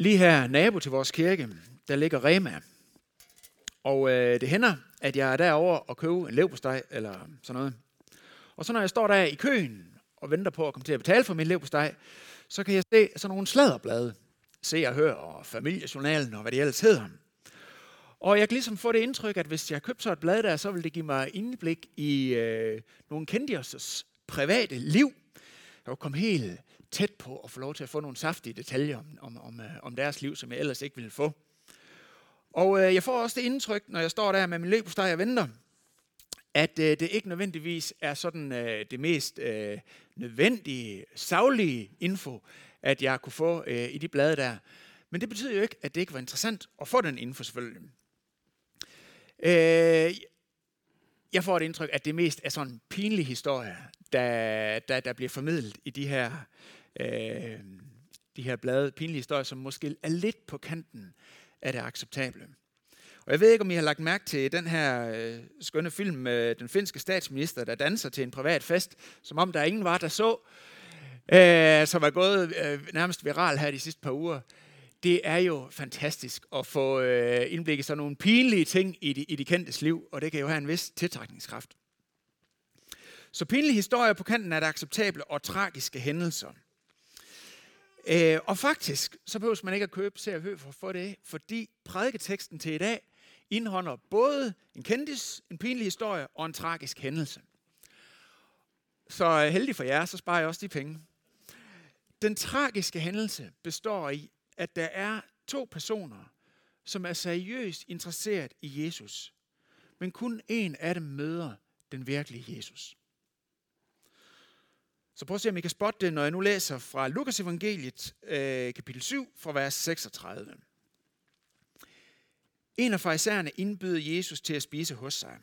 Lige her nabo til vores kirke, der ligger Rema. Og øh, det hænder, at jeg er derover og købe en levpostej eller sådan noget. Og så når jeg står der i køen og venter på at komme til at betale for min levpostej, så kan jeg se sådan nogle sladderblade. Se og høre og familiejournalen og hvad det ellers hedder. Og jeg kan ligesom få det indtryk, at hvis jeg købte så et blad der, så ville det give mig indblik i øh, nogle kendte private liv. Jeg kunne komme helt tæt på at få lov til at få nogle saftige detaljer om, om, om, øh, om deres liv, som jeg ellers ikke ville få. Og øh, jeg får også det indtryk, når jeg står der med min leverpostej og venter, at øh, det ikke nødvendigvis er sådan øh, det mest øh, nødvendige, savlige info, at jeg kunne få øh, i de blade der. Men det betyder jo ikke, at det ikke var interessant at få den info selvfølgelig. Øh, jeg får et indtryk, at det mest er sådan pinlige historier, der, der, der bliver formidlet i de her, øh, de her blade, pinlige historier, som måske er lidt på kanten af det acceptable. Og jeg ved ikke, om I har lagt mærke til den her øh, skønne film med den finske statsminister, der danser til en privat fest, som om der ingen var, der så, øh, som er gået øh, nærmest viral her de sidste par uger det er jo fantastisk at få øh, indblik i sådan nogle pinlige ting i de, i de kendtes liv, og det kan jo have en vis tiltrækningskraft. Så pinlige historier på kanten er det acceptable og tragiske hændelser. Øh, og faktisk, så behøver man ikke at købe Se og for at få det, fordi prædiketeksten til i dag indeholder både en kendis, en pinlig historie og en tragisk hændelse. Så heldig for jer, så sparer jeg også de penge. Den tragiske hændelse består i, at der er to personer, som er seriøst interesseret i Jesus, men kun en af dem møder den virkelige Jesus. Så prøv at se, om I kan spotte det, når jeg nu læser fra Lukas evangeliet, øh, kapitel 7, fra vers 36. En af farisæerne indbød Jesus til at spise hos sig,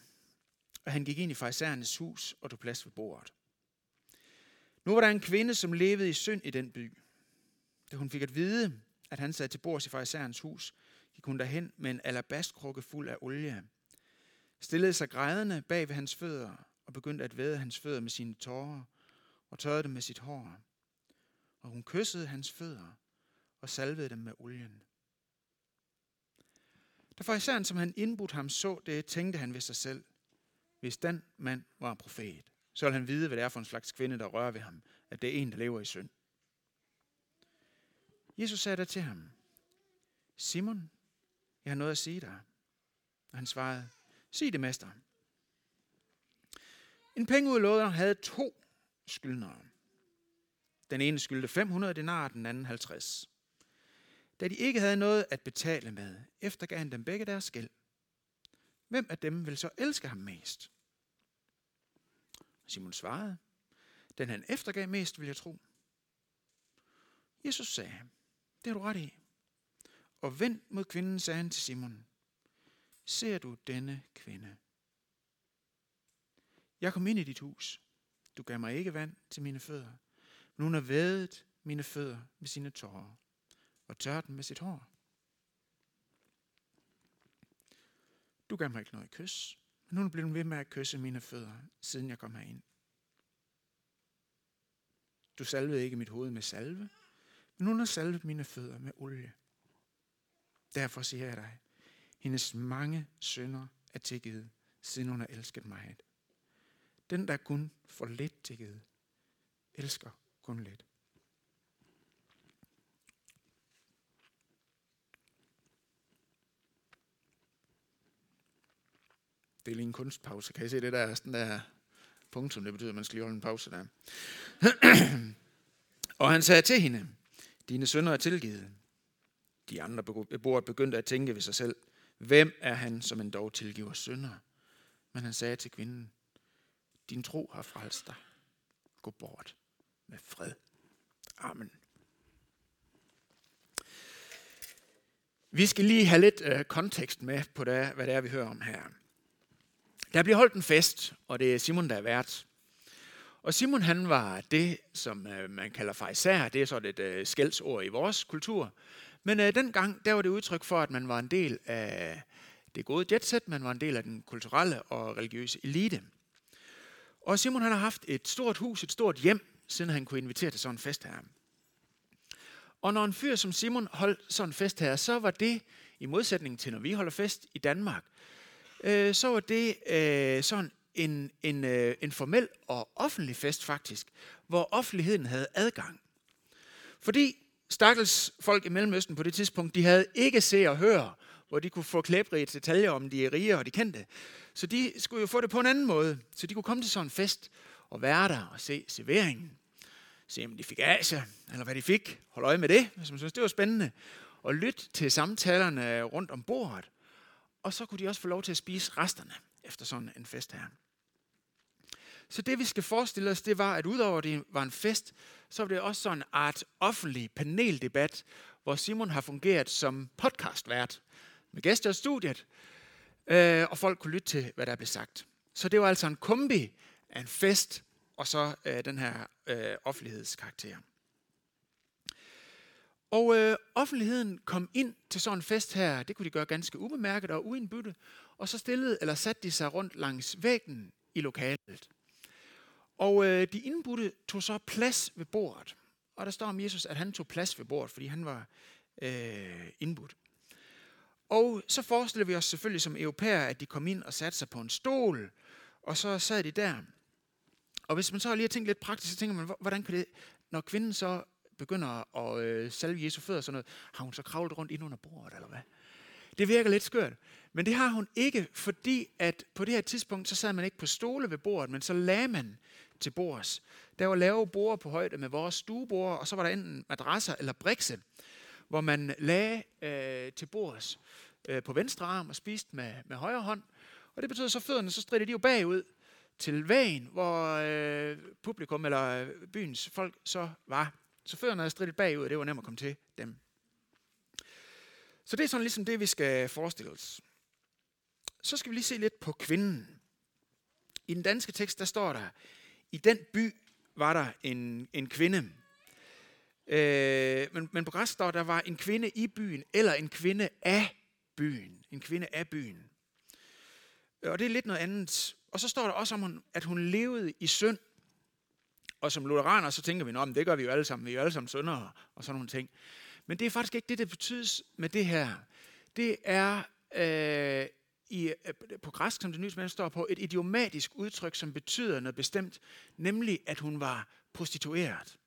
og han gik ind i farisæernes hus og tog plads ved bordet. Nu var der en kvinde, som levede i synd i den by. Da hun fik at vide, at han sad til bords i farisæernes hus, gik hun derhen med en alabastkrukke fuld af olie, stillede sig grædende bag ved hans fødder og begyndte at væde hans fødder med sine tårer og tørrede dem med sit hår. Og hun kyssede hans fødder og salvede dem med olien. Da fariseren, som han indbudt ham, så det, tænkte han ved sig selv, hvis den mand var en profet, så ville han vide, hvad det er for en slags kvinde, der rører ved ham, at det er en, der lever i synd. Jesus sagde der til ham, Simon, jeg har noget at sige dig. Og han svarede, sig det, mester. En pengeudlåder havde to skyldnere. Den ene skyldte 500 denar, den anden 50. Da de ikke havde noget at betale med, eftergav han dem begge deres gæld. Hvem af dem vil så elske ham mest? Simon svarede, den han eftergav mest, vil jeg tro. Jesus sagde, det har du ret i. Og vend mod kvinden, sagde han til Simon. Ser du denne kvinde? Jeg kom ind i dit hus. Du gav mig ikke vand til mine fødder, men hun har vædet mine fødder med sine tårer og tørret dem med sit hår. Du gav mig ikke noget kys, men hun blev ved med at kysse mine fødder, siden jeg kom herind. Du salvede ikke mit hoved med salve, men hun har salvet mine fødder med olie. Derfor siger jeg dig, hendes mange sønder er tilgivet, siden hun har elsket mig. Den, der kun får lidt tilgivet, elsker kun lidt. Det er lige en kunstpause. Kan I se det der, sådan der punktum? Det betyder, at man skal lige holde en pause der. og han sagde til hende, dine sønner er tilgivet. De andre beboere begyndte at tænke ved sig selv, hvem er han, som en dog tilgiver sønder? Men han sagde til kvinden, din tro har frelst dig. Gå bort med fred. Amen. Vi skal lige have lidt øh, kontekst med på det, hvad det er, vi hører om her. Der bliver holdt en fest, og det er Simon, der er vært. Og Simon han var det, som øh, man kalder fejser. Det er så et øh, skældsord i vores kultur. Men øh, dengang, der var det udtryk for, at man var en del af det gode jetset. Man var en del af den kulturelle og religiøse elite. Og Simon han har haft et stort hus, et stort hjem, siden han kunne invitere til sådan en fest her. Og når en fyr som Simon holdt sådan en fest her, så var det, i modsætning til når vi holder fest i Danmark, øh, så var det øh, sådan en, en, øh, en formel og offentlig fest faktisk, hvor offentligheden havde adgang. Fordi stakkels folk i Mellemøsten på det tidspunkt, de havde ikke se og høre, hvor de kunne få klæbrige detaljer om de rige og de kendte. Så de skulle jo få det på en anden måde. Så de kunne komme til sådan en fest og være der og se serveringen. Se om de fik Asia, eller hvad de fik. Hold øje med det, hvis man synes, det var spændende. Og lytte til samtalerne rundt om bordet. Og så kunne de også få lov til at spise resterne efter sådan en fest her. Så det vi skal forestille os, det var, at udover det var en fest, så var det også sådan en art offentlig paneldebat, hvor Simon har fungeret som podcastvært med gæster i studiet, øh, og folk kunne lytte til, hvad der blev sagt. Så det var altså en kombi af en fest og så øh, den her øh, offentlighedskarakter. Og øh, offentligheden kom ind til sådan en fest her, det kunne de gøre ganske ubemærket og uindbytte, og så stillede eller satte de sig rundt langs væggen i lokalet. Og øh, de indbudte tog så plads ved bordet. Og der står om Jesus, at han tog plads ved bordet, fordi han var øh, indbudt. Og så forestiller vi os selvfølgelig som europæer, at de kom ind og satte sig på en stol, og så sad de der. Og hvis man så lige har tænkt lidt praktisk, så tænker man, hvordan kan det, når kvinden så begynder at øh, salve Jesu fødder og sådan noget, har hun så kravlet rundt ind under bordet, eller hvad? Det virker lidt skørt. Men det har hun ikke, fordi at på det her tidspunkt, så sad man ikke på stole ved bordet, men så lagde man til bords. Der var lave borde på højde med vores stuebord, og så var der enten madrasser eller brikse, hvor man lagde øh, til bords øh, på venstre arm og spiste med, med højre hånd. Og det betød så, at fødderne så stridte de jo bagud til vægen, hvor øh, publikum eller øh, byens folk så var. Så fødderne havde stridet bagud, og det var nemt at komme til dem. Så det er sådan ligesom det, vi skal forestille os. Så skal vi lige se lidt på kvinden. I den danske tekst, der står der, i den by var der en, en kvinde. Øh, men, men på græs står der var en kvinde i byen, eller en kvinde af byen. En kvinde af byen. Øh, og det er lidt noget andet. Og så står der også om, at hun levede i synd. Og som lutheraner, så tænker vi, at det gør vi jo alle sammen. Vi er jo alle sammen syndere og sådan nogle ting. Men det er faktisk ikke det, der betydes med det her. Det er øh, i, øh, på græsk, som det nye står på, et idiomatisk udtryk, som betyder noget bestemt, nemlig at hun var prostitueret.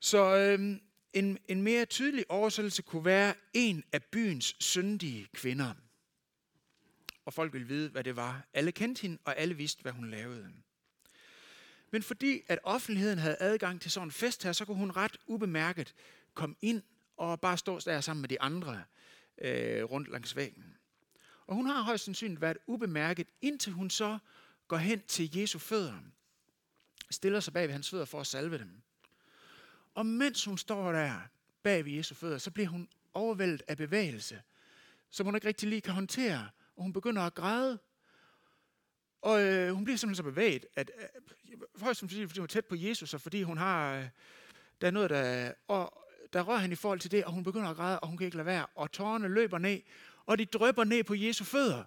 Så øhm, en, en mere tydelig oversættelse kunne være en af byens syndige kvinder. Og folk ville vide, hvad det var. Alle kendte hende, og alle vidste, hvad hun lavede. Men fordi at offentligheden havde adgang til sådan en fest her, så kunne hun ret ubemærket komme ind og bare stå der sammen med de andre øh, rundt langs væggen. Og hun har højst sandsynligt været ubemærket, indtil hun så går hen til Jesu fødder, stiller sig bag ved hans fødder for at salve dem. Og mens hun står der bag ved Jesu fødder, så bliver hun overvældet af bevægelse, som hun ikke rigtig lige kan håndtere, og hun begynder at græde. Og øh, hun bliver simpelthen så bevæget, at øh, højst sandsynligt, fordi hun er tæt på Jesus, og fordi hun har, øh, der er noget, der, og der rører han i forhold til det, og hun begynder at græde, og hun kan ikke lade være, og tårerne løber ned, og de drøber ned på Jesu fødder.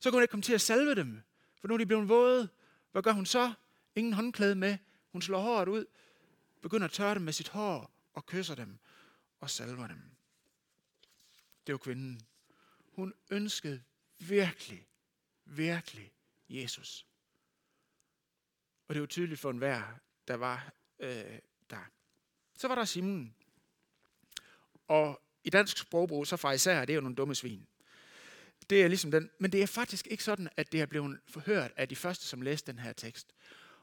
Så kan hun ikke komme til at salve dem, for nu er de blevet våde. Hvad gør hun så? Ingen håndklæde med. Hun slår håret ud, begynder at tørre dem med sit hår, og kysser dem, og salver dem. Det var kvinden. Hun ønskede virkelig, virkelig Jesus. Og det var tydeligt for enhver, der var øh, der. Så var der Simon. Og i dansk sprogbrug, så især, det er jo nogle dumme svin. Det er ligesom den, men det er faktisk ikke sådan, at det er blevet forhørt af de første, som læste den her tekst.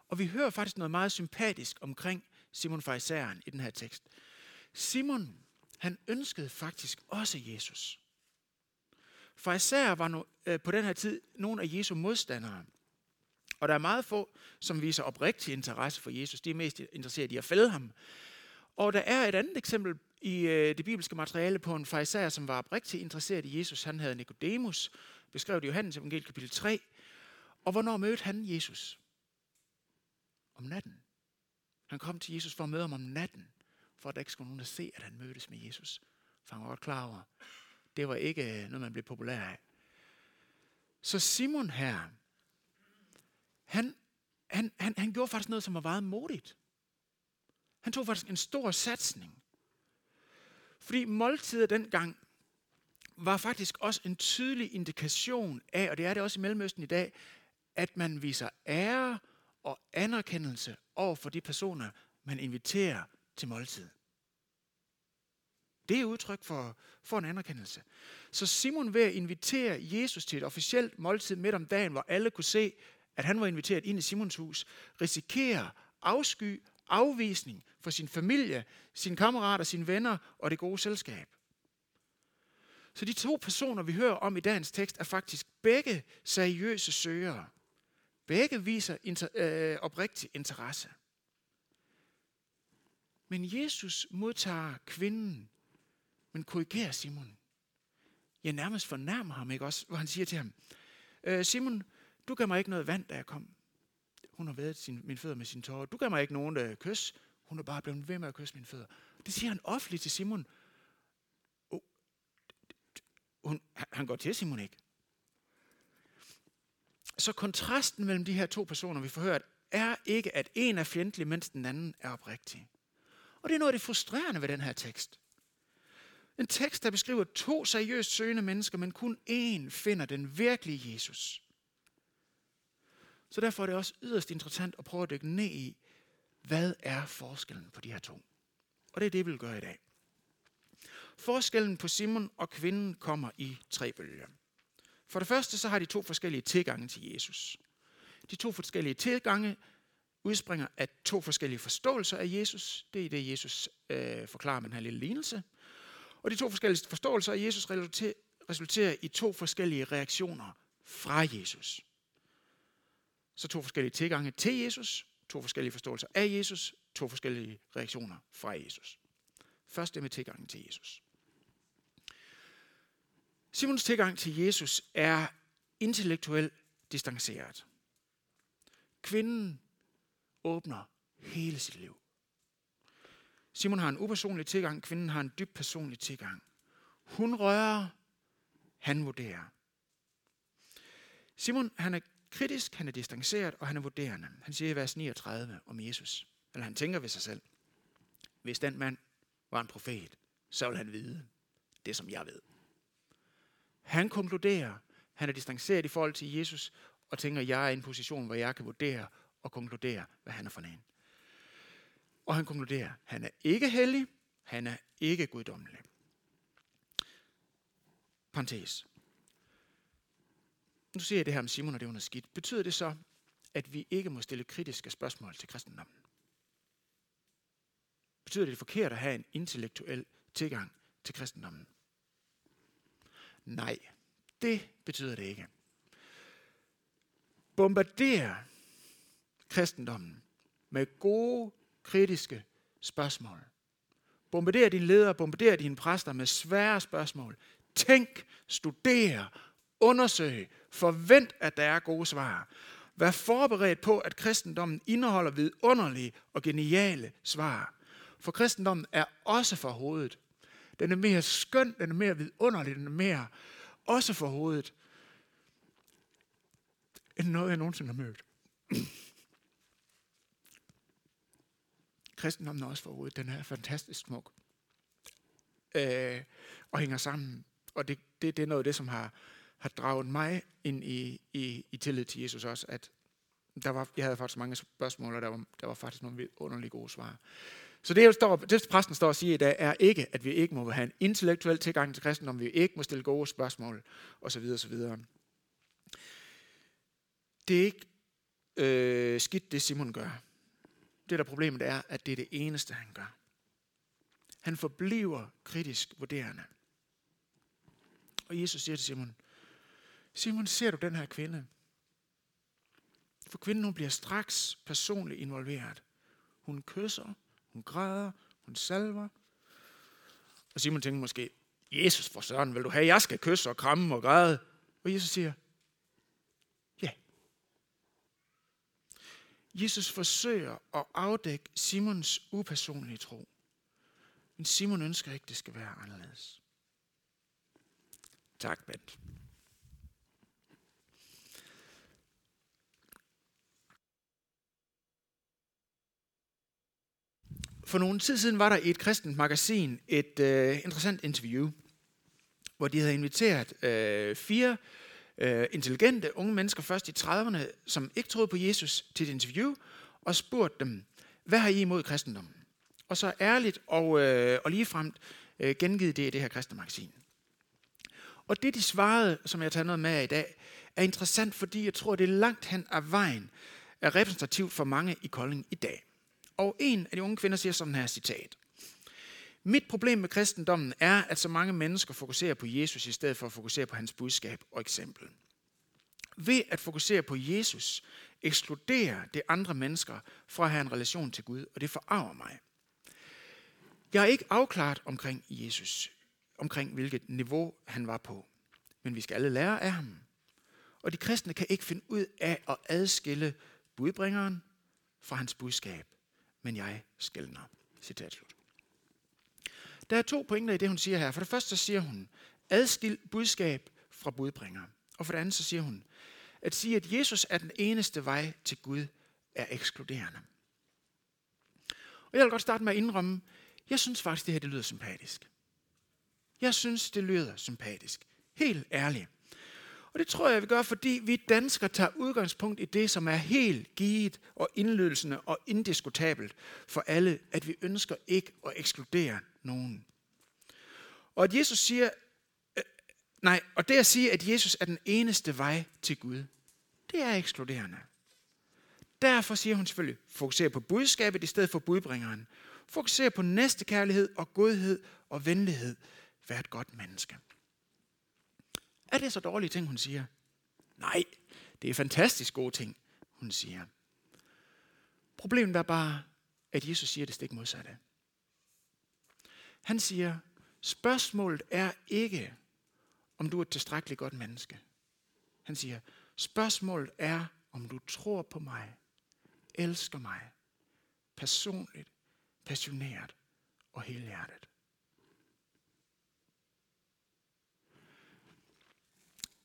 Og vi hører faktisk noget meget sympatisk omkring Simon Farisæeren i den her tekst. Simon, han ønskede faktisk også Jesus. Farisæer var no, øh, på den her tid nogle af Jesu modstandere. Og der er meget få, som viser oprigtig interesse for Jesus. De er mest interesseret i at fælde ham. Og der er et andet eksempel i øh, det bibelske materiale på en fariser, som var oprigtigt interesseret i Jesus. Han havde Nikodemus, beskrevet i Johannes evangeliet kapitel 3. Og hvornår mødte han Jesus? Om natten. Han kom til Jesus for at møde ham om natten, for at der ikke skulle nogen der se, at han mødtes med Jesus. For han var godt klar over, det var ikke øh, noget, man blev populær af. Så Simon her, han, han, han, han gjorde faktisk noget, som var meget modigt. Han tog faktisk en stor satsning Fordi måltider dengang var faktisk også en tydelig indikation af, og det er det også i Mellemøsten i dag, at man viser ære og anerkendelse over for de personer, man inviterer til måltid. Det er udtryk for, for en anerkendelse. Så Simon ved at invitere Jesus til et officielt måltid midt om dagen, hvor alle kunne se, at han var inviteret ind i Simons hus, risikerer afsky, afvisning for sin familie, sine kammerater, sine venner og det gode selskab. Så de to personer, vi hører om i dagens tekst, er faktisk begge seriøse søgere. Begge viser inter, øh, oprigtig interesse. Men Jesus modtager kvinden, men korrigerer Simon. Jeg nærmest fornærmer ham, ikke også? Hvor han siger til ham, øh, Simon, du gav mig ikke noget vand, da jeg kom. Hun har været sin, min fødder med sin tårer. Du gav mig ikke nogen øh, kys. Hun er bare blevet ved med at kysse mine fødder. Det siger han offentligt til Simon. Oh, hun, han går til Simon ikke. Så kontrasten mellem de her to personer, vi får hørt, er ikke, at en er fjendtlig, mens den anden er oprigtig. Og det er noget af det frustrerende ved den her tekst. En tekst, der beskriver to seriøst søgende mennesker, men kun én finder den virkelige Jesus. Så derfor er det også yderst interessant at prøve at dykke ned i, hvad er forskellen på de her to? Og det er det, vi vil gøre i dag. Forskellen på Simon og kvinden kommer i tre bølger. For det første så har de to forskellige tilgange til Jesus. De to forskellige tilgange udspringer af to forskellige forståelser af Jesus. Det er det, Jesus øh, forklarer med den her lille lignelse. Og de to forskellige forståelser af Jesus resulterer i to forskellige reaktioner fra Jesus. Så to forskellige tilgange til Jesus, to forskellige forståelser af Jesus, to forskellige reaktioner fra Jesus. Først det med tilgangen til Jesus. Simons tilgang til Jesus er intellektuelt distanceret. Kvinden åbner hele sit liv. Simon har en upersonlig tilgang, kvinden har en dyb personlig tilgang. Hun rører, han vurderer. Simon han er kritisk, han er distanceret, og han er vurderende. Han siger i vers 39 om Jesus, eller han tænker ved sig selv, hvis den mand var en profet, så vil han vide det, som jeg ved. Han konkluderer, han er distanceret i forhold til Jesus, og tænker, jeg er i en position, hvor jeg kan vurdere og konkludere, hvad han er for en. Og han konkluderer, han er ikke hellig, han er ikke guddommelig. Parenthes. Nu siger jeg det her om Simon, og det er noget skidt. Betyder det så, at vi ikke må stille kritiske spørgsmål til kristendommen? Betyder det forkert at have en intellektuel tilgang til kristendommen? Nej, det betyder det ikke. Bombarder kristendommen med gode, kritiske spørgsmål. Bombarder dine ledere, bombarder dine præster med svære spørgsmål. Tænk, studer, undersøg, forvent, at der er gode svar. Vær forberedt på, at kristendommen indeholder vidunderlige og geniale svar. For kristendommen er også for hovedet. Den er mere skøn, den er mere vidunderlig, den er mere også for hovedet, end noget, jeg nogensinde har mødt. Kristendommen er også for hovedet. Den er fantastisk smuk. Øh, og hænger sammen. Og det, det, det er noget af det, som har, har draget mig ind i, i, i tillid til Jesus også, at der var, jeg havde faktisk mange spørgsmål, og der var, der var faktisk nogle underlige gode svar. Så det, står, det præsten står og siger i dag, er ikke, at vi ikke må have en intellektuel tilgang til kristendom, vi ikke må stille gode spørgsmål, osv. osv. Det er ikke øh, skidt, det Simon gør. Det, der problemet er, at det er det eneste, han gør. Han forbliver kritisk vurderende. Og Jesus siger til Simon, Simon, ser du den her kvinde? For kvinden hun bliver straks personligt involveret. Hun kysser, hun græder, hun salver. Og Simon tænker måske, Jesus for søren, vil du have, jeg skal kysse og kramme og græde? Og Jesus siger, ja. Jesus forsøger at afdække Simons upersonlige tro. Men Simon ønsker ikke, at det skal være anderledes. Tak, Bent. For nogle tid siden var der i et kristent magasin et øh, interessant interview, hvor de havde inviteret øh, fire øh, intelligente unge mennesker først i 30'erne, som ikke troede på Jesus, til et interview, og spurgt dem, hvad har I imod kristendommen? Og så ærligt og, øh, og ligefremt øh, gengivet det i det her kristne magasin. Og det, de svarede, som jeg tager noget med i dag, er interessant, fordi jeg tror, det er langt hen ad vejen er repræsentativt for mange i Kolding i dag. Og en af de unge kvinder siger sådan her citat. Mit problem med kristendommen er, at så mange mennesker fokuserer på Jesus i stedet for at fokusere på hans budskab og eksempel. Ved at fokusere på Jesus, ekskluderer det andre mennesker fra at have en relation til Gud, og det forarver mig. Jeg er ikke afklaret omkring Jesus, omkring hvilket niveau han var på. Men vi skal alle lære af ham. Og de kristne kan ikke finde ud af at adskille budbringeren fra hans budskab. Men jeg skældner. Citat slut. Der er to pointer i det, hun siger her. For det første så siger hun, adskil budskab fra budbringer. Og for det andet så siger hun, at sige, at Jesus er den eneste vej til Gud, er ekskluderende. Og jeg vil godt starte med at indrømme, jeg synes faktisk, det her det lyder sympatisk. Jeg synes, det lyder sympatisk. Helt ærligt. Og det tror jeg, vi gør, fordi vi danskere tager udgangspunkt i det, som er helt givet og indlydelsende og indiskutabelt for alle, at vi ønsker ikke at ekskludere nogen. Og at Jesus siger, øh, nej, og det at sige, at Jesus er den eneste vej til Gud, det er ekskluderende. Derfor siger hun selvfølgelig, fokuser på budskabet i stedet for budbringeren. Fokuser på næstekærlighed og godhed og venlighed. Vær et godt menneske. Er det så dårlige ting, hun siger? Nej, det er fantastisk gode ting, hun siger. Problemet er bare, at Jesus siger det stik modsatte. Han siger, spørgsmålet er ikke, om du er et tilstrækkeligt godt menneske. Han siger, spørgsmålet er, om du tror på mig, elsker mig, personligt, passioneret og helhjertet.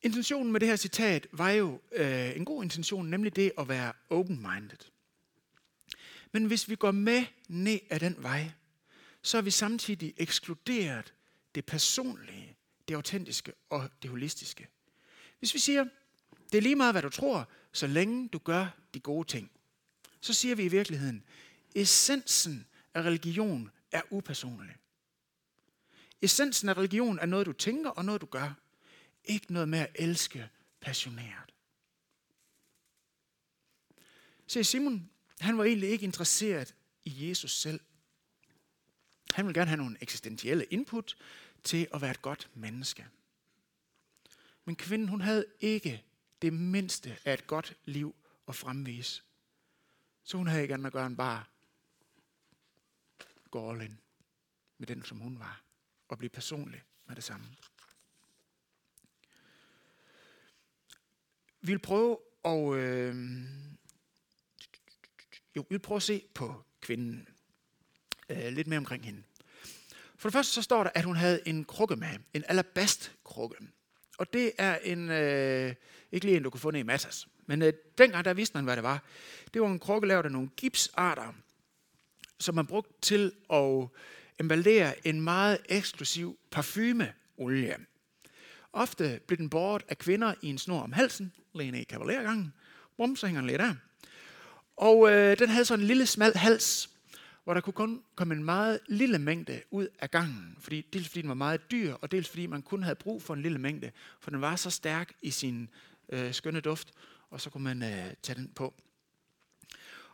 Intentionen med det her citat var jo øh, en god intention, nemlig det at være open-minded. Men hvis vi går med ned ad den vej, så er vi samtidig ekskluderet det personlige, det autentiske og det holistiske. Hvis vi siger, det er lige meget, hvad du tror, så længe du gør de gode ting, så siger vi i virkeligheden, essensen af religion er upersonlig. Essensen af religion er noget, du tænker og noget, du gør. Ikke noget med at elske passioneret. Se, Simon, han var egentlig ikke interesseret i Jesus selv. Han ville gerne have nogle eksistentielle input til at være et godt menneske. Men kvinden, hun havde ikke det mindste af et godt liv at fremvise. Så hun havde ikke andet at gøre end bare gå all in med den, som hun var, og blive personlig med det samme. Vi vil prøve at, øh, jo, vi vil prøve at se på kvinden. Øh, lidt mere omkring hende. For det første så står der, at hun havde en krukke med, en alabastkrukke. Og det er en, øh, ikke lige en, du kunne få ned i Matas. Men øh, dengang, der vidste man, hvad det var. Det var en krukke lavet af nogle gipsarter, som man brugte til at emballere en meget eksklusiv parfumeolie. Ofte blev den båret af kvinder i en snor om halsen, lige i kavalergangen. Bum, så hænger den lidt af. Og øh, den havde sådan en lille smal hals, hvor der kunne kun komme en meget lille mængde ud af gangen. Fordi, dels fordi den var meget dyr, og dels fordi man kun havde brug for en lille mængde, for den var så stærk i sin øh, skønne duft, og så kunne man øh, tage den på.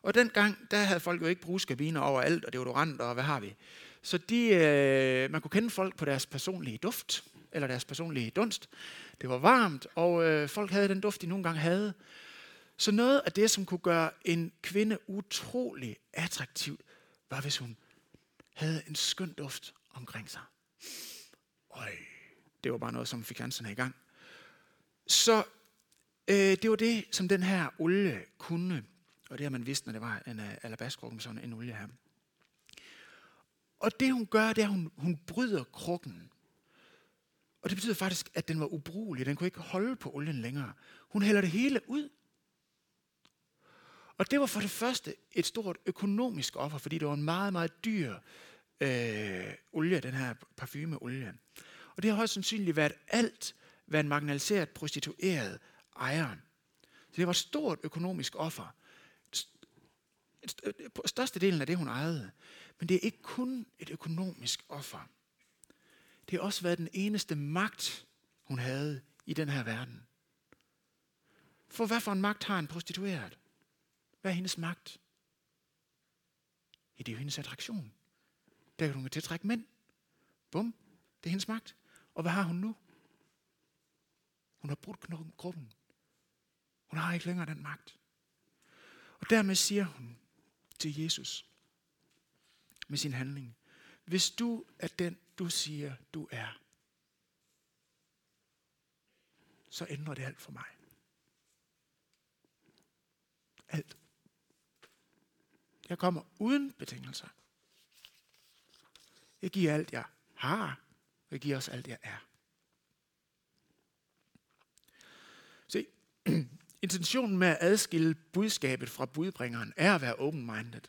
Og dengang, der havde folk jo ikke brugskabiner overalt, og deodorant, og hvad har vi. Så de, øh, man kunne kende folk på deres personlige duft, eller deres personlige dunst. Det var varmt, og øh, folk havde den duft, de nogle gange havde. Så noget af det, som kunne gøre en kvinde utrolig attraktiv, var hvis hun havde en skøn duft omkring sig. Øj, det var bare noget, som fik Hansen i gang. Så øh, det var det, som den her olie kunne. Og det har man vidst, når det var en øh, uh, alabastkrukke med sådan en olie her. Og det hun gør, det er, at hun, hun bryder krukken. Og det betyder faktisk, at den var ubrugelig. Den kunne ikke holde på olien længere. Hun hælder det hele ud. Og det var for det første et stort økonomisk offer, fordi det var en meget, meget dyr øh, olie, den her parfumeolie. Og det har højst sandsynligt været alt, hvad en marginaliseret prostitueret ejer. Så det var et stort økonomisk offer. Største delen af det, hun ejede. Men det er ikke kun et økonomisk offer. Det har også været den eneste magt, hun havde i den her verden. For hvad for en magt har en prostitueret? Hvad er hendes magt? Ja, det er jo hendes attraktion. Der kan hun tiltrække mænd. Bum, det er hendes magt. Og hvad har hun nu? Hun har brudt kroppen. Hun har ikke længere den magt. Og dermed siger hun til Jesus med sin handling, hvis du er den, du siger, du er, så ændrer det alt for mig. Alt. Jeg kommer uden betingelser. Jeg giver alt, jeg har. Jeg giver også alt, jeg er. Se, intentionen med at adskille budskabet fra budbringeren er at være open-minded.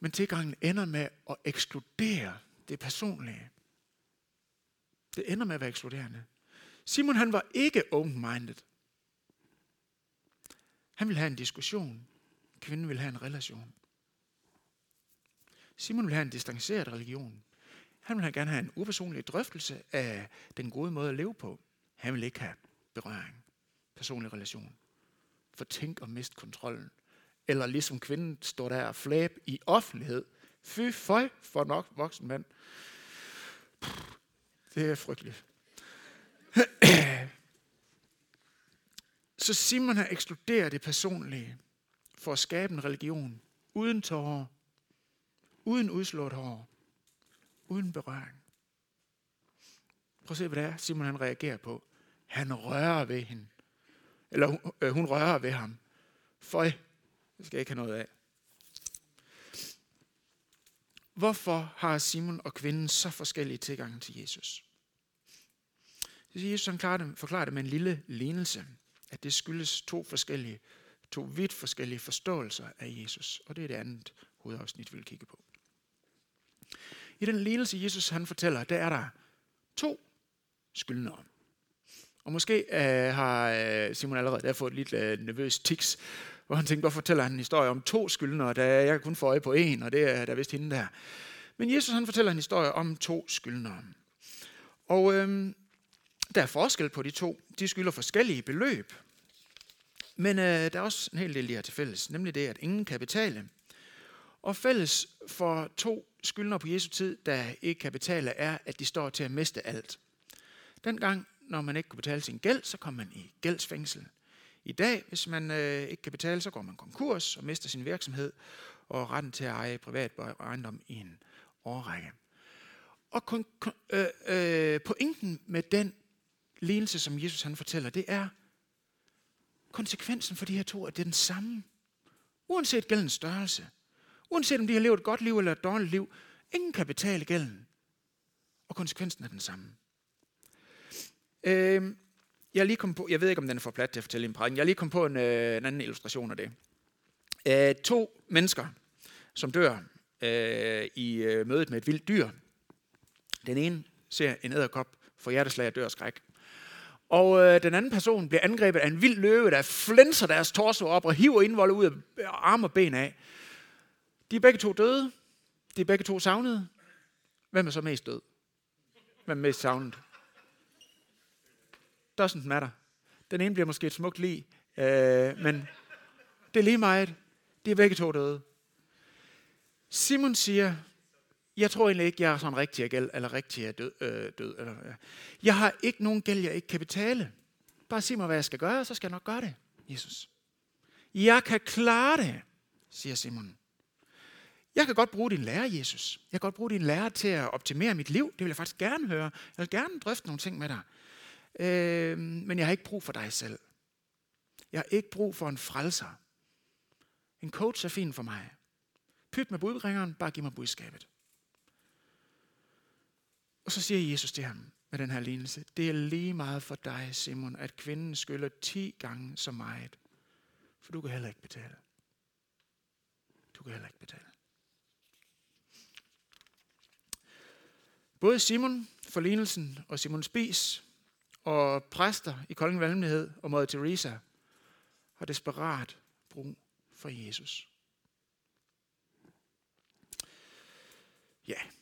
Men tilgangen ender med at ekskludere det personlige. Det ender med at være ekskluderende. Simon han var ikke open-minded. Han ville have en diskussion. Kvinden ville have en relation. Simon ville have en distanceret religion. Han ville gerne have en upersonlig drøftelse af den gode måde at leve på. Han ville ikke have berøring, personlig relation. For tænk at miste kontrollen. Eller ligesom kvinden står der og flæb i offentlighed. Fy føj for nok voksen mand. Det er frygteligt. Så Simon har ekskluderet det personlige for at skabe en religion uden tårer, uden udslået hår, uden berøring. Prøv at se, hvad det er, Simon han reagerer på. Han rører ved hende. Eller hun, øh, hun rører ved ham. Føj, det skal jeg ikke have noget af. Hvorfor har Simon og kvinden så forskellige tilgange til Jesus? Jesus han forklarer det med en lille lignelse at det skyldes to forskellige, to vidt forskellige forståelser af Jesus. Og det er det andet hovedafsnit, vi vil kigge på. I den lignelse, Jesus han fortæller, der er der to skyldnere. Og måske øh, har øh, Simon allerede der fået et lidt øh, nervøs tiks, hvor han tænkte, hvor fortæller han en historie om to skyldnere, da jeg kan kun få øje på en, og det er der vist hende der. Men Jesus han fortæller en historie om to skyldnere. Og øhm, der er forskel på de to. De skylder forskellige beløb. Men øh, der er også en hel del, de har til fælles, nemlig det, at ingen kan betale. Og fælles for to skyldnere på Jesu tid, der ikke kan betale, er, at de står til at miste alt. Dengang, når man ikke kunne betale sin gæld, så kom man i gældsfængsel. I dag, hvis man øh, ikke kan betale, så går man konkurs og mister sin virksomhed og retten til at eje privat ejendom i en årrække. Og kon- øh, øh, pointen med den lignelse, som Jesus han fortæller, det er, konsekvensen for de her to, at det er den samme. Uanset gældens størrelse. Uanset om de har levet et godt liv eller et dårligt liv. Ingen kan betale gælden. Og konsekvensen er den samme. Øh, jeg, lige kom på, jeg ved ikke, om den er for plat til at fortælle en prædiken. Jeg lige kom på en, øh, en anden illustration af det. Øh, to mennesker, som dør øh, i øh, mødet med et vildt dyr. Den ene ser en æderkop for hjerteslag og dør af skræk. Og øh, den anden person bliver angrebet af en vild løve, der flænser deres torso op og hiver indvoldet ud af øh, arme og ben af. De er begge to døde. De er begge to savnede. Hvem er så mest død? Hvem er mest savnet? Doesn't matter. Den ene bliver måske et smukt lig, øh, men det er lige meget. De er begge to døde. Simon siger, jeg tror egentlig ikke, jeg er sådan rigtig gæld, eller rigtig er død. Øh, død eller, ja. Jeg har ikke nogen gæld, jeg ikke kan betale. Bare sig mig, hvad jeg skal gøre, så skal jeg nok gøre det, Jesus. Jeg kan klare det, siger Simon. Jeg kan godt bruge din lærer, Jesus. Jeg kan godt bruge din lærer til at optimere mit liv. Det vil jeg faktisk gerne høre. Jeg vil gerne drøfte nogle ting med dig. Øh, men jeg har ikke brug for dig selv. Jeg har ikke brug for en frelser. En coach er fin for mig. Pyt med budbringeren, bare giv mig budskabet. Og så siger Jesus til ham med den her lignelse, det er lige meget for dig, Simon, at kvinden skylder 10 gange så meget, For du kan heller ikke betale. Du kan heller ikke betale. Både Simon for lignelsen og Simon Spis og præster i Kolding Valmlighed og Mother Teresa har desperat brug for Jesus. Ja. Yeah.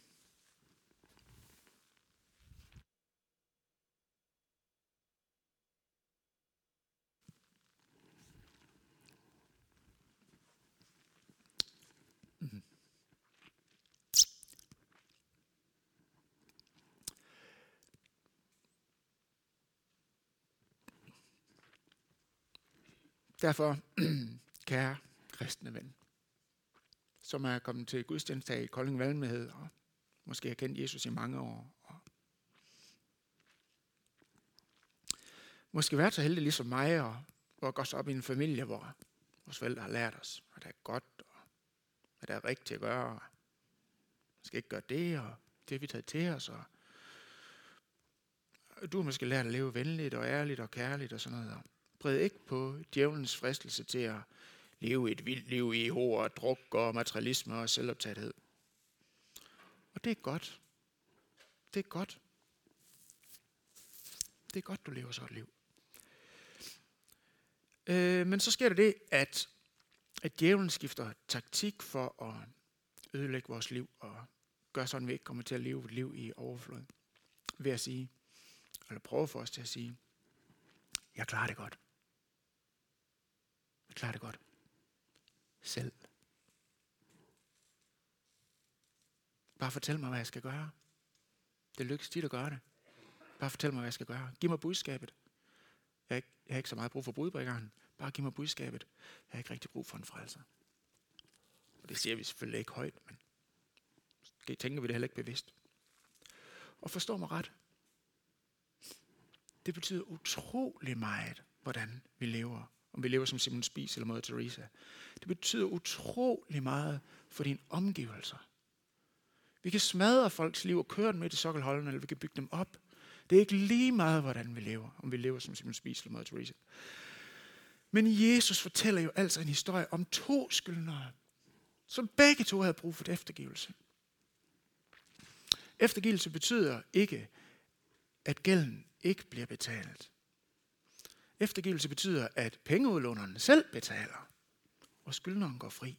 Derfor, kære kristne ven, som er kommet til gudstjeneste i Kolding Valmhed, og måske har kendt Jesus i mange år. Og måske været så heldig ligesom mig, og vokset op i en familie, hvor vores forældre har lært os, hvad der er godt, og hvad der er rigtigt at gøre, og man skal ikke gøre det, og det har vi taget til os, og du har måske lært at leve venligt og ærligt og kærligt og sådan noget. Bred ikke på djævelens fristelse til at leve et vildt liv i hår, druk og materialisme og selvoptagethed. Og det er godt. Det er godt. Det er godt, du lever så et liv. Øh, men så sker der det, at, at djævlen skifter taktik for at ødelægge vores liv og gøre sådan, at vi ikke kommer til at leve et liv i overflod. Ved at sige, eller prøve for os til at sige, jeg klarer det godt. Klarer det godt selv. Bare fortæl mig, hvad jeg skal gøre. Det lykkes dit at gøre det. Bare fortæl mig, hvad jeg skal gøre. Giv mig budskabet. Jeg har ikke, jeg har ikke så meget brug for budbringeren. Bare giv mig budskabet. Jeg har ikke rigtig brug for en frelser. Og det siger vi selvfølgelig ikke højt, men det tænker vi det heller ikke bevidst. Og forstå mig ret. Det betyder utrolig meget, hvordan vi lever om vi lever som Simon Spies eller Mother Teresa. Det betyder utrolig meget for dine omgivelser. Vi kan smadre folks liv og køre dem med til sokkelholden, eller vi kan bygge dem op. Det er ikke lige meget, hvordan vi lever, om vi lever som Simon Spies eller Mother Teresa. Men Jesus fortæller jo altså en historie om to skyldnere, som begge to havde brug for eftergivelse. Eftergivelse betyder ikke, at gælden ikke bliver betalt. Eftergivelse betyder, at pengeudlåneren selv betaler, og skyldneren går fri.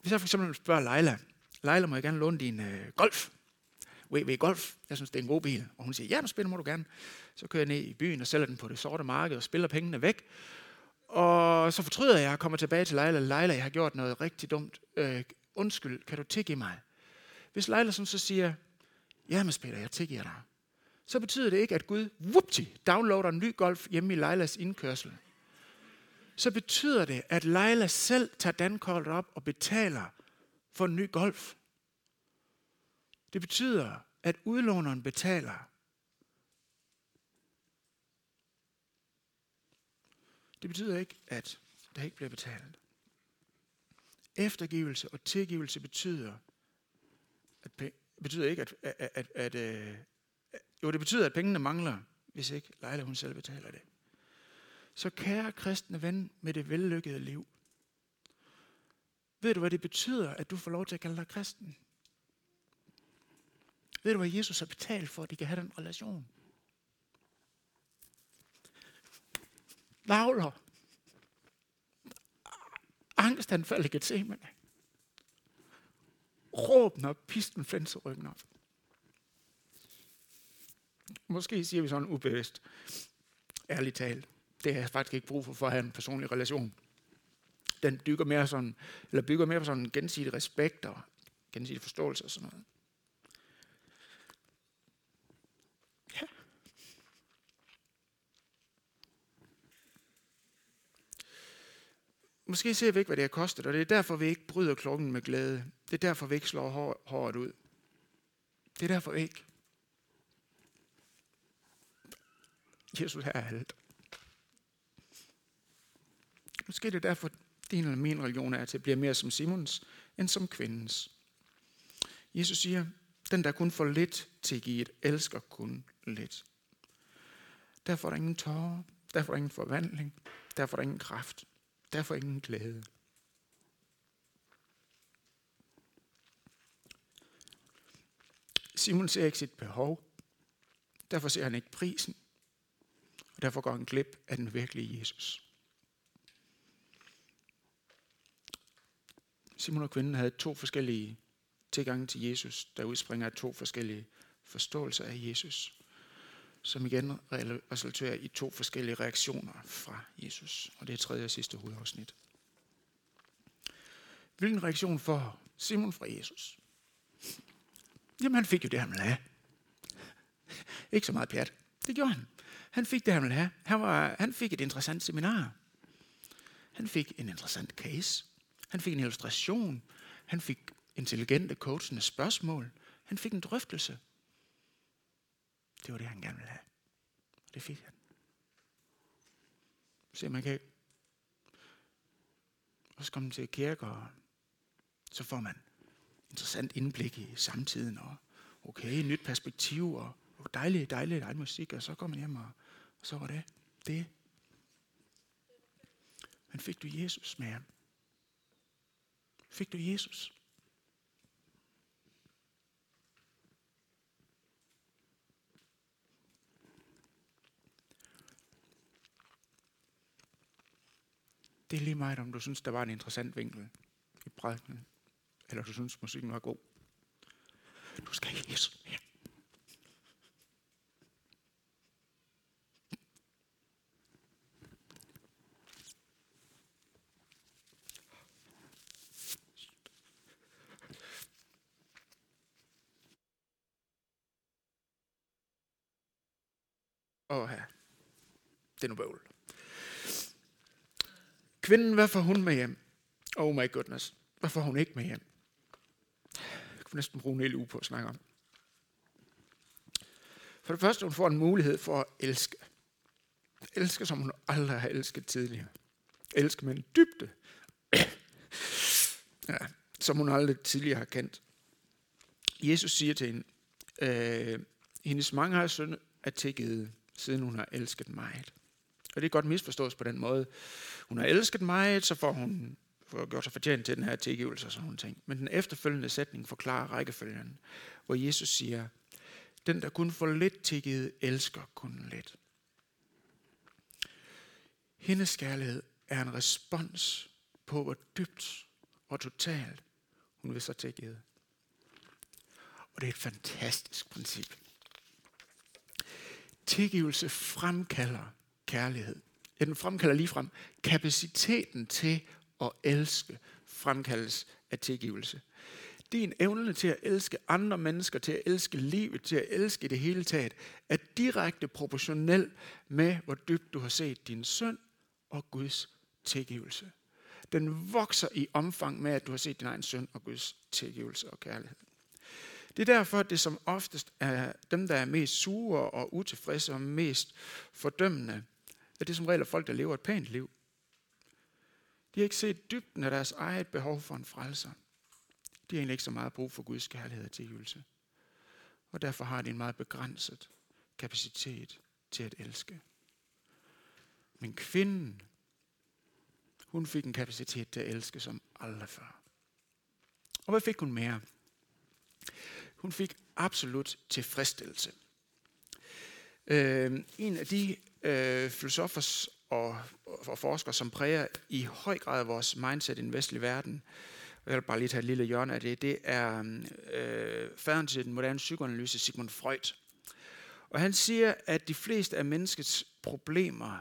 Hvis jeg for eksempel spørger Leila, Leila, må jeg gerne låne din øh, Golf? VW Golf, jeg synes, det er en god bil. Og hun siger, ja, men spiller må du gerne. Så kører jeg ned i byen og sælger den på det sorte marked og spiller pengene væk. Og så fortryder jeg og kommer tilbage til Leila. Leila, jeg har gjort noget rigtig dumt. Øh, undskyld, kan du tilgive mig? Hvis Leila så siger, ja, men spiller, jeg tilgiver dig så betyder det ikke, at Gud whoopty, downloader en ny golf hjemme i Leilas indkørsel. Så betyder det, at Leila selv tager dankortet op og betaler for en ny golf. Det betyder, at udlåneren betaler. Det betyder ikke, at der ikke bliver betalt. Eftergivelse og tilgivelse betyder, at, betyder ikke, at, at, at, at, at jo, det betyder, at pengene mangler, hvis ikke Leila hun selv betaler det. Så kære kristne ven med det vellykkede liv. Ved du, hvad det betyder, at du får lov til at kalde dig kristen? Ved du, hvad Jesus har betalt for, at de kan have den relation? Lavler. Angstanfald i Gethsemane. Råb, når pisten flænser ryggen op. Måske siger vi sådan ubevidst. Ærligt talt. Det har jeg faktisk ikke brug for, for at have en personlig relation. Den bygger mere, sådan, eller bygger mere på sådan en gensidig respekt og gensidig forståelse og sådan noget. Ja. Måske ser vi ikke, hvad det har kostet, og det er derfor, vi ikke bryder klokken med glæde. Det er derfor, vi ikke slår hårdt ud. Det er derfor ikke. Jesus er alt. Måske det er derfor, din eller min religion er til at blive mere som Simons, end som kvindens. Jesus siger, den der kun får lidt til givet, elsker kun lidt. Derfor er der ingen tårer, derfor er der ingen forvandling, derfor er der ingen kraft, Derfor er ingen glæde. Simon ser ikke sit behov. Derfor ser han ikke prisen. Og derfor går han glip af den virkelige Jesus. Simon og kvinden havde to forskellige tilgange til Jesus, der udspringer af to forskellige forståelser af Jesus, som igen resulterer i to forskellige reaktioner fra Jesus. Og det er tredje og sidste hovedafsnit. Hvilken reaktion får Simon fra Jesus? Jamen, han fik jo det, han ville have. Ikke så meget pjat. Det gjorde han. Han fik det, han ville have. Han, var, han fik et interessant seminar. Han fik en interessant case. Han fik en illustration. Han fik intelligente coachende spørgsmål. Han fik en drøftelse. Det var det, han gerne ville have. Det fik han. Se, man kan også komme til kirke, og så får man interessant indblik i samtiden, og okay, nyt perspektiv, og, og dejlig, dejlig, dejlig musik, og så går man hjem, og så var det det. Men fik du Jesus med ham? Fik du Jesus? Det er lige meget, om du synes, der var en interessant vinkel i prædiken, eller du synes, musikken var god. Du skal have Jesus med. Åh, ja. det er nu bøvl. Kvinden, hvad får hun med hjem? Oh my goodness. Hvad får hun ikke med hjem? Jeg kunne næsten bruge en hel uge på at snakke om. For det første, hun får en mulighed for at elske. Elske, som hun aldrig har elsket tidligere. Elske med en dybde, ja, som hun aldrig tidligere har kendt. Jesus siger til hende, øh, hendes mange har synd er tilgivet, siden hun har elsket mig. Og det er godt misforstås på den måde. Hun har elsket mig, så får hun får gjort sig fortjent til den her tilgivelse og sådan nogle ting. Men den efterfølgende sætning forklarer rækkefølgen, hvor Jesus siger, den der kun får lidt tilgivet, elsker kun lidt. Hendes kærlighed er en respons på, hvor dybt og totalt hun vil så tilgive. Og det er et fantastisk princip. Tilgivelse fremkalder kærlighed. Ja, den fremkalder ligefrem kapaciteten til at elske fremkaldes af tilgivelse. Din evne til at elske andre mennesker, til at elske livet, til at elske det hele taget, er direkte proportionel med, hvor dybt du har set din søn og Guds tilgivelse. Den vokser i omfang med, at du har set din egen søn og Guds tilgivelse og kærlighed. Det er derfor, at det som oftest er dem, der er mest sure og utilfredse og mest fordømmende, at det som regel er folk, der lever et pænt liv. De har ikke set dybden af deres eget behov for en frelser. De har egentlig ikke så meget brug for Guds kærlighed og tilgivelse. Og derfor har de en meget begrænset kapacitet til at elske. Men kvinden, hun fik en kapacitet til at elske som aldrig før. Og hvad fik hun mere? Hun fik absolut tilfredsstillelse. Øh, en af de øh, filosofer og, og forskere, som præger i høj grad vores mindset i den vestlige verden, jeg vil bare lige tage et lille hjørne af det, det er øh, faderen til den moderne psykoanalyse, Sigmund Freud. Og han siger, at de fleste af menneskets problemer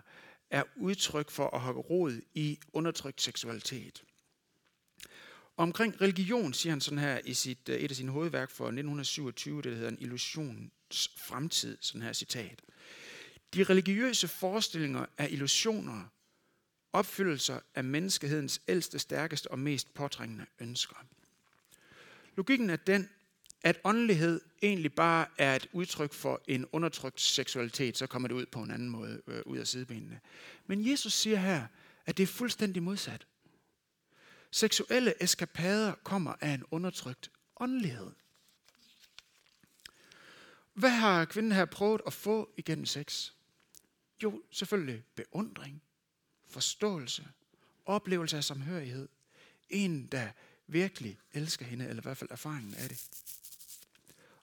er udtryk for at have rod i undertrykt seksualitet. Omkring religion siger han sådan her i sit, øh, et af sine hovedværk for 1927, det hedder en illusions fremtid, sådan her citat. De religiøse forestillinger er illusioner, opfyldelser af menneskehedens ældste, stærkeste og mest påtrængende ønsker. Logikken er den, at åndelighed egentlig bare er et udtryk for en undertrykt seksualitet, så kommer det ud på en anden måde øh, ud af sidebenene. Men Jesus siger her, at det er fuldstændig modsat. Seksuelle eskapader kommer af en undertrykt åndelighed. Hvad har kvinden her prøvet at få igennem sex? Jo, selvfølgelig beundring, forståelse oplevelse af samhørighed. En, der virkelig elsker hende, eller i hvert fald erfaringen af det.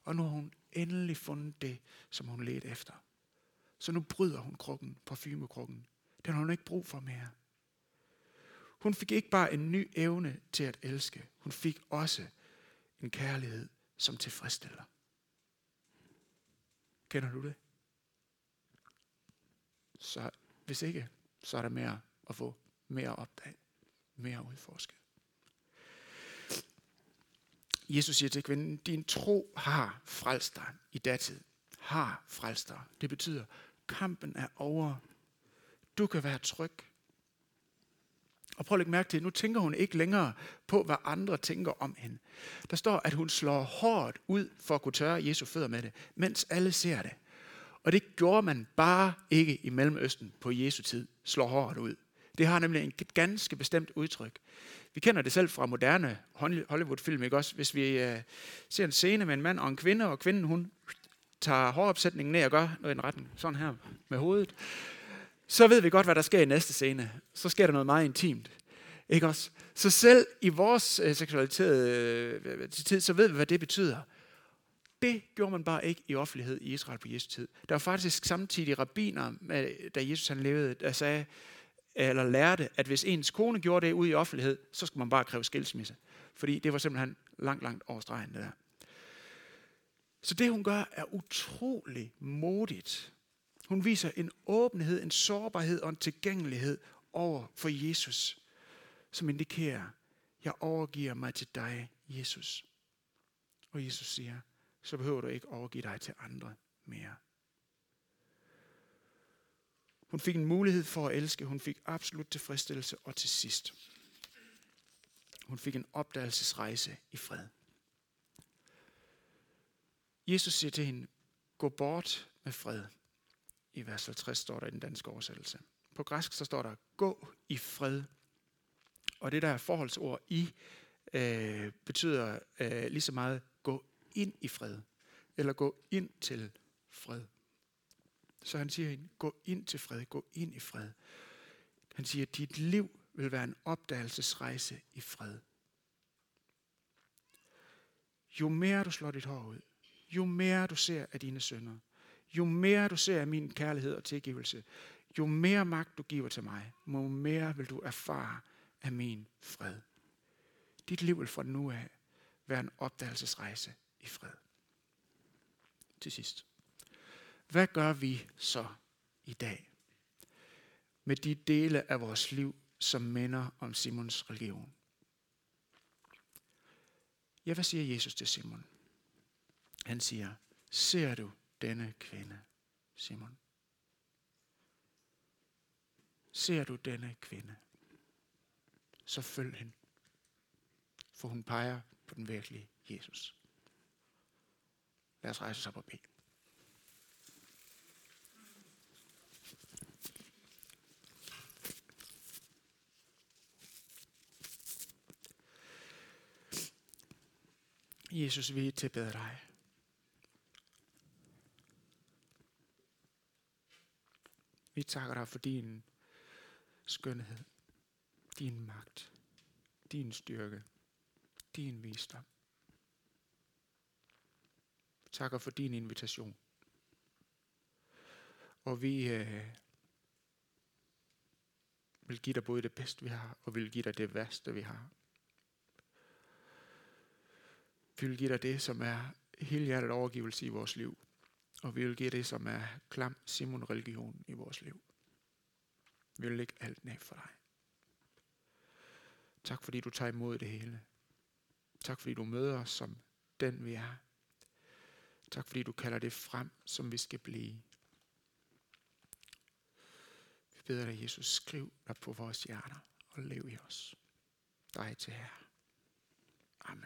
Og nu har hun endelig fundet det, som hun ledte efter. Så nu bryder hun krukken, parfumekrukken. Den har hun ikke brug for mere. Hun fik ikke bare en ny evne til at elske. Hun fik også en kærlighed, som tilfredsstiller. Kender du det? Så hvis ikke, så er der mere at få, mere at opdage, mere at udforske. Jesus siger til kvinden, din tro har frelst dig i datid. Har frelst dig. Det betyder, kampen er over. Du kan være tryg. Og prøv at lægge mærke til, nu tænker hun ikke længere på, hvad andre tænker om hende. Der står, at hun slår hårdt ud for at kunne tørre Jesu fødder med det, mens alle ser det. Og det gjorde man bare ikke i Mellemøsten på Jesu tid, slår hårdt ud. Det har nemlig en ganske bestemt udtryk. Vi kender det selv fra moderne Hollywood-film, ikke også? Hvis vi øh, ser en scene med en mand og en kvinde, og kvinden hun tager håropsætningen ned og gør noget i en retning, sådan her med hovedet, så ved vi godt, hvad der sker i næste scene. Så sker der noget meget intimt. Ikke også? Så selv i vores øh, seksualitet uh, tid, så ved vi, hvad det betyder. Det gjorde man bare ikke i offentlighed i Israel på Jesu tid. Der var faktisk samtidig med øh, da Jesus han levede, der sagde, eller lærte, at hvis ens kone gjorde det ude i offentlighed, så skulle man bare kræve skilsmisse. Fordi det var simpelthen langt, langt over stregen, det der. Så det, hun gør, er utrolig modigt. Hun viser en åbenhed, en sårbarhed og en tilgængelighed over for Jesus, som indikerer, jeg overgiver mig til dig, Jesus. Og Jesus siger, så behøver du ikke overgive dig til andre mere. Hun fik en mulighed for at elske. Hun fik absolut tilfredsstillelse. Og til sidst, hun fik en opdagelsesrejse i fred. Jesus siger til hende, gå bort med fred. I vers 50 står der i den danske oversættelse. På græsk så står der, gå i fred. Og det der forholdsord i øh, betyder øh, lige så meget, gå ind i fred. Eller gå ind til fred. Så han siger hende, gå ind til fred, gå ind i fred. Han siger, at dit liv vil være en opdagelsesrejse i fred. Jo mere du slår dit hår ud, jo mere du ser af dine sønder, jo mere du ser af min kærlighed og tilgivelse, jo mere magt du giver til mig, jo mere vil du erfare af min fred. Dit liv vil fra nu af være en opdagelsesrejse i fred. Til sidst. Hvad gør vi så i dag med de dele af vores liv, som minder om Simons religion? Ja, hvad siger Jesus til Simon? Han siger, ser du denne kvinde, Simon? Ser du denne kvinde? Så følg hende. For hun peger på den virkelige Jesus. Lad os rejse os op og bede. Jesus, vi tilbeder dig. Vi takker dig for din skønhed, din magt, din styrke, din visdom. Vi takker for din invitation. Og vi øh, vil give dig både det bedste, vi har, og vil give dig det værste, vi har. Vi vil give dig det, som er helhjertet overgivelse i vores liv. Og vi vil give det, som er klam Simon-religion i vores liv. Vi vil lægge alt ned for dig. Tak fordi du tager imod det hele. Tak fordi du møder os som den vi er. Tak fordi du kalder det frem, som vi skal blive. Vi beder dig, Jesus, skriv dig på vores hjerter og lev i os. Dig til her. Amen.